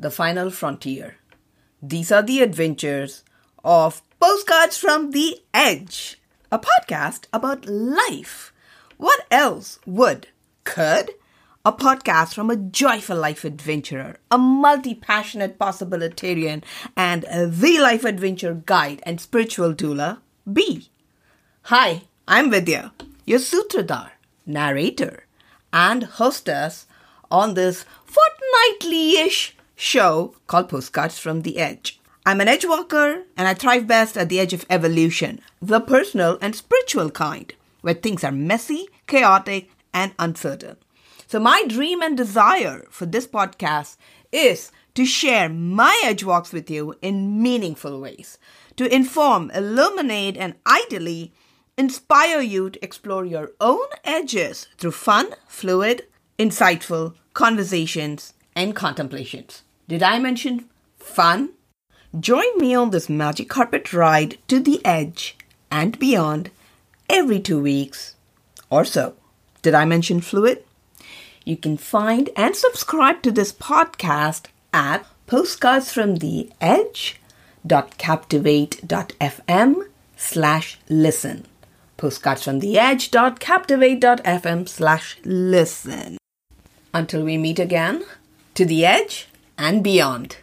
The final frontier. These are the adventures of Postcards from the Edge, a podcast about life. What else would, could, a podcast from a joyful life adventurer, a multi passionate possibilitarian, and the life adventure guide and spiritual doula be? Hi, I'm Vidya, your Sutradhar, narrator, and hostess on this fortnightly ish show called Postcards from the Edge. I'm an edge walker and I thrive best at the edge of evolution, the personal and spiritual kind, where things are messy, chaotic, and uncertain. So, my dream and desire for this podcast is to share my edge walks with you in meaningful ways, to inform, illuminate, and ideally inspire you to explore your own edges through fun, fluid, insightful conversations and contemplations. Did I mention fun? Join me on this magic carpet ride to the edge and beyond every two weeks or so. Did I mention fluid? You can find and subscribe to this podcast at postcardsfromtheedge.captivate.fm slash listen. Postcardsfromtheedge.captivate.fm slash listen. Until we meet again, to the edge and beyond.